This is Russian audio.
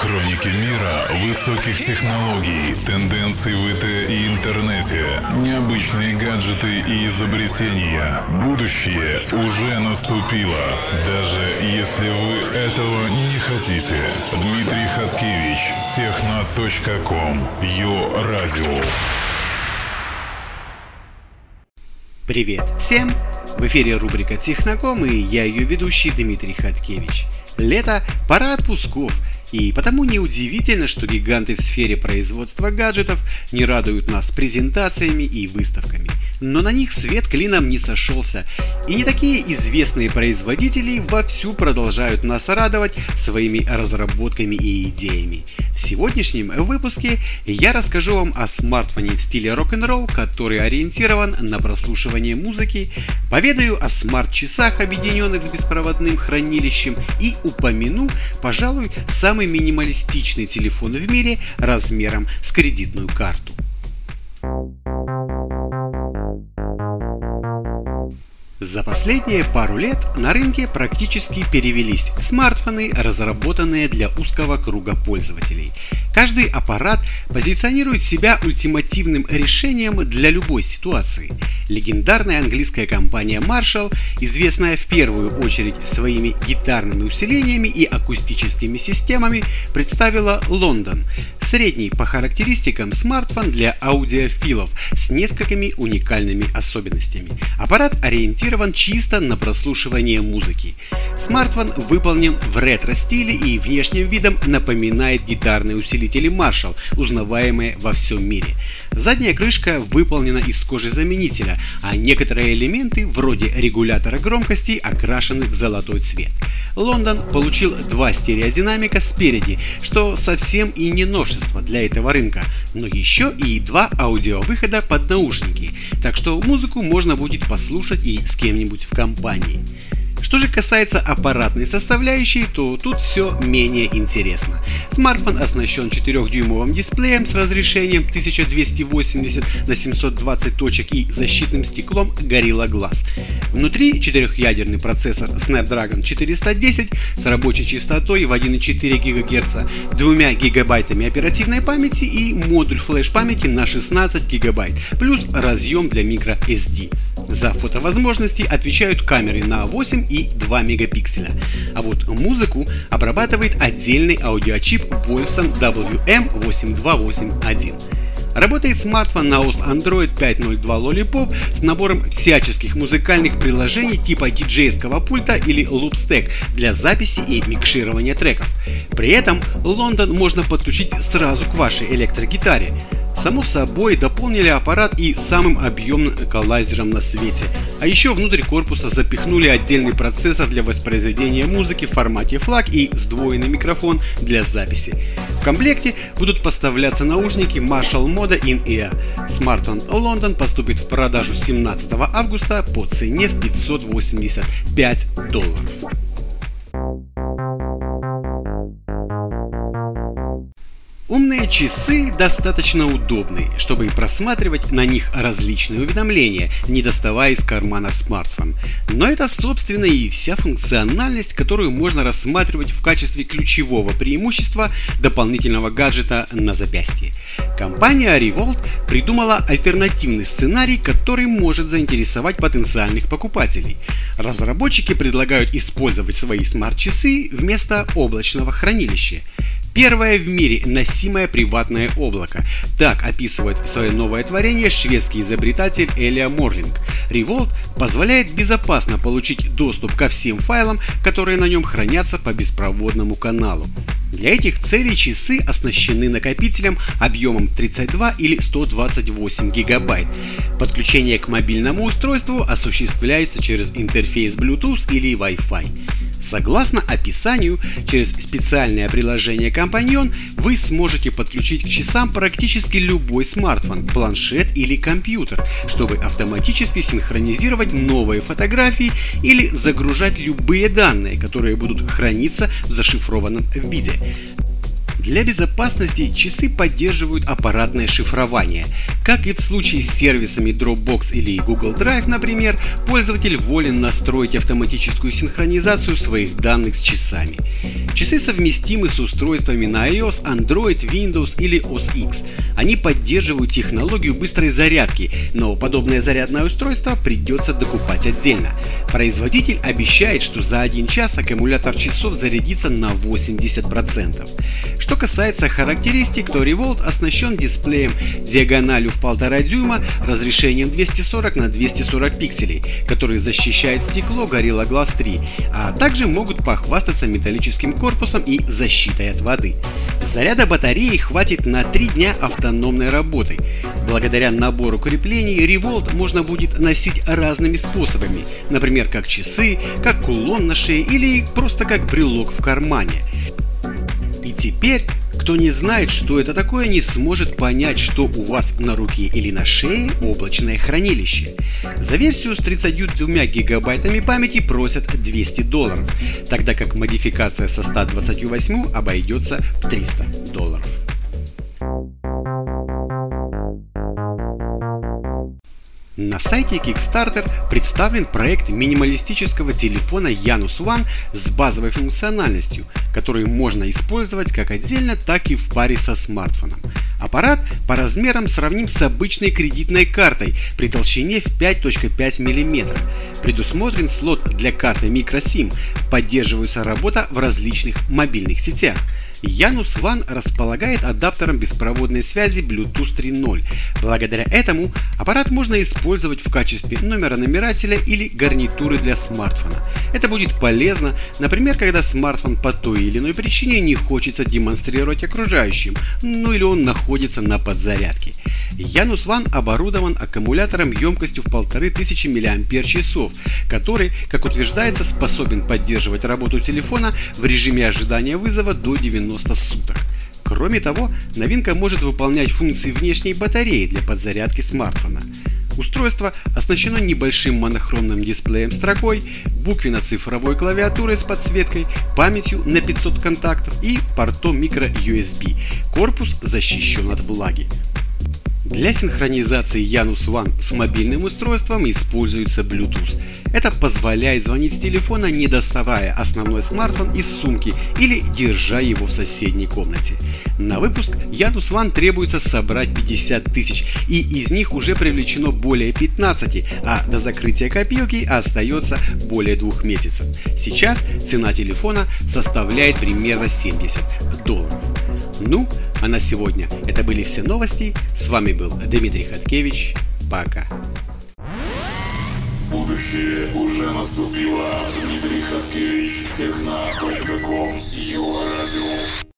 Хроники мира высоких технологий, тенденций в ИТ и интернете, необычные гаджеты и изобретения. Будущее уже наступило, даже если вы этого не хотите. Дмитрий Хаткевич, техно.ком, Йо Радио. Привет всем! В эфире рубрика «Техноком» и я ее ведущий Дмитрий Хаткевич. Лето – пора отпусков, и потому неудивительно, что гиганты в сфере производства гаджетов не радуют нас презентациями и выставками – но на них свет клином не сошелся, и не такие известные производители вовсю продолжают нас радовать своими разработками и идеями. В сегодняшнем выпуске я расскажу вам о смартфоне в стиле рок-н-ролл, который ориентирован на прослушивание музыки, поведаю о смарт-часах, объединенных с беспроводным хранилищем и упомяну, пожалуй, самый минималистичный телефон в мире размером с кредитную карту. За последние пару лет на рынке практически перевелись смартфоны, разработанные для узкого круга пользователей. Каждый аппарат позиционирует себя ультимативным решением для любой ситуации. Легендарная английская компания Marshall, известная в первую очередь своими гитарными усилениями и акустическими системами, представила Лондон, средний по характеристикам смартфон для аудиофилов с несколькими уникальными особенностями. Аппарат ориентирован чисто на прослушивание музыки. Смартфон выполнен в ретро-стиле и внешним видом напоминает гитарные усилители Marshall, узнаваемые во всем мире. Задняя крышка выполнена из кожи заменителя, а некоторые элементы, вроде регулятора громкости, окрашены в золотой цвет. Лондон получил два стереодинамика спереди, что совсем и не новшество для этого рынка, но еще и два аудиовыхода под наушники, так что музыку можно будет послушать и с кем-нибудь в компании. Что же касается аппаратной составляющей, то тут все менее интересно. Смартфон оснащен 4-дюймовым дисплеем с разрешением 1280 на 720 точек и защитным стеклом Gorilla Glass. Внутри четырехъядерный процессор Snapdragon 410 с рабочей частотой в 1,4 ГГц, 2 гигабайтами оперативной памяти и модуль флеш-памяти на 16 гигабайт, плюс разъем для microSD. За фотовозможности отвечают камеры на 8 и 2 мегапикселя. А вот музыку обрабатывает отдельный аудиочип Wolfson WM8281. Работает смартфон на OS Android 5.02 Lollipop с набором всяческих музыкальных приложений типа диджейского пульта или лупстек для записи и микширования треков. При этом Лондон можно подключить сразу к вашей электрогитаре. Само собой, дополнили аппарат и самым объемным эквалайзером на свете. А еще внутрь корпуса запихнули отдельный процессор для воспроизведения музыки в формате FLAC и сдвоенный микрофон для записи. В комплекте будут поставляться наушники Marshall Moda In-Ear. Смартфон London поступит в продажу 17 августа по цене в 585 долларов. Умные часы достаточно удобны, чтобы просматривать на них различные уведомления, не доставая из кармана смартфон. Но это, собственно, и вся функциональность, которую можно рассматривать в качестве ключевого преимущества дополнительного гаджета на запястье. Компания Revolt придумала альтернативный сценарий, который может заинтересовать потенциальных покупателей. Разработчики предлагают использовать свои смарт-часы вместо облачного хранилища. Первое в мире носимое приватное облако. Так описывает свое новое творение шведский изобретатель Элия Морлинг. Revolt позволяет безопасно получить доступ ко всем файлам, которые на нем хранятся по беспроводному каналу. Для этих целей часы оснащены накопителем объемом 32 или 128 гигабайт. Подключение к мобильному устройству осуществляется через интерфейс Bluetooth или Wi-Fi. Согласно описанию, через специальное приложение «Компаньон» вы сможете подключить к часам практически любой смартфон, планшет или компьютер, чтобы автоматически синхронизировать новые фотографии или загружать любые данные, которые будут храниться в зашифрованном виде. Для безопасности часы поддерживают аппаратное шифрование. Как и в случае с сервисами Dropbox или Google Drive, например, пользователь волен настроить автоматическую синхронизацию своих данных с часами. Часы совместимы с устройствами на iOS, Android, Windows или OS X. Они поддерживают технологию быстрой зарядки, но подобное зарядное устройство придется докупать отдельно. Производитель обещает, что за один час аккумулятор часов зарядится на 80%. Что касается характеристик, то Revolt оснащен дисплеем диагональю в 1,5 дюйма, разрешением 240 на 240 пикселей, который защищает стекло Gorilla Glass 3, а также могут похвастаться металлическим корпусом и защитой от воды. Заряда батареи хватит на 3 дня автономной работы. Благодаря набору креплений Revolt можно будет носить разными способами, например, как часы, как кулон на шее или просто как брелок в кармане. Теперь, кто не знает, что это такое, не сможет понять, что у вас на руке или на шее облачное хранилище. За версию с 32 гигабайтами памяти просят 200 долларов, тогда как модификация со 128 обойдется в 300 долларов. На сайте Kickstarter представлен проект минималистического телефона Janus One с базовой функциональностью, который можно использовать как отдельно, так и в паре со смартфоном. Аппарат по размерам сравним с обычной кредитной картой при толщине в 5.5 мм. Предусмотрен слот для карты microSIM, поддерживается работа в различных мобильных сетях. Janus One располагает адаптером беспроводной связи Bluetooth 3.0. Благодаря этому аппарат можно использовать в качестве номера намирателя или гарнитуры для смартфона. Это будет полезно, например, когда смартфон по той или иной причине не хочется демонстрировать окружающим, ну или он находится на подзарядке. Janus One оборудован аккумулятором емкостью в 1500 мАч, который, как утверждается, способен поддерживать работу телефона в режиме ожидания вызова до 90 суток. Кроме того, новинка может выполнять функции внешней батареи для подзарядки смартфона. Устройство оснащено небольшим монохромным дисплеем строкой, буквенно-цифровой клавиатурой с подсветкой, памятью на 500 контактов и портом microUSB. Корпус защищен от влаги. Для синхронизации Janus One с мобильным устройством используется Bluetooth. Это позволяет звонить с телефона, не доставая основной смартфон из сумки или держа его в соседней комнате. На выпуск Janus One требуется собрать 50 тысяч, и из них уже привлечено более 15, а до закрытия копилки остается более двух месяцев. Сейчас цена телефона составляет примерно 70 долларов. Ну, а на сегодня это были все новости. С вами был Дмитрий Хаткевич. Пока. Будущее уже наступило. Дмитрий Хаткевич, техна.ком,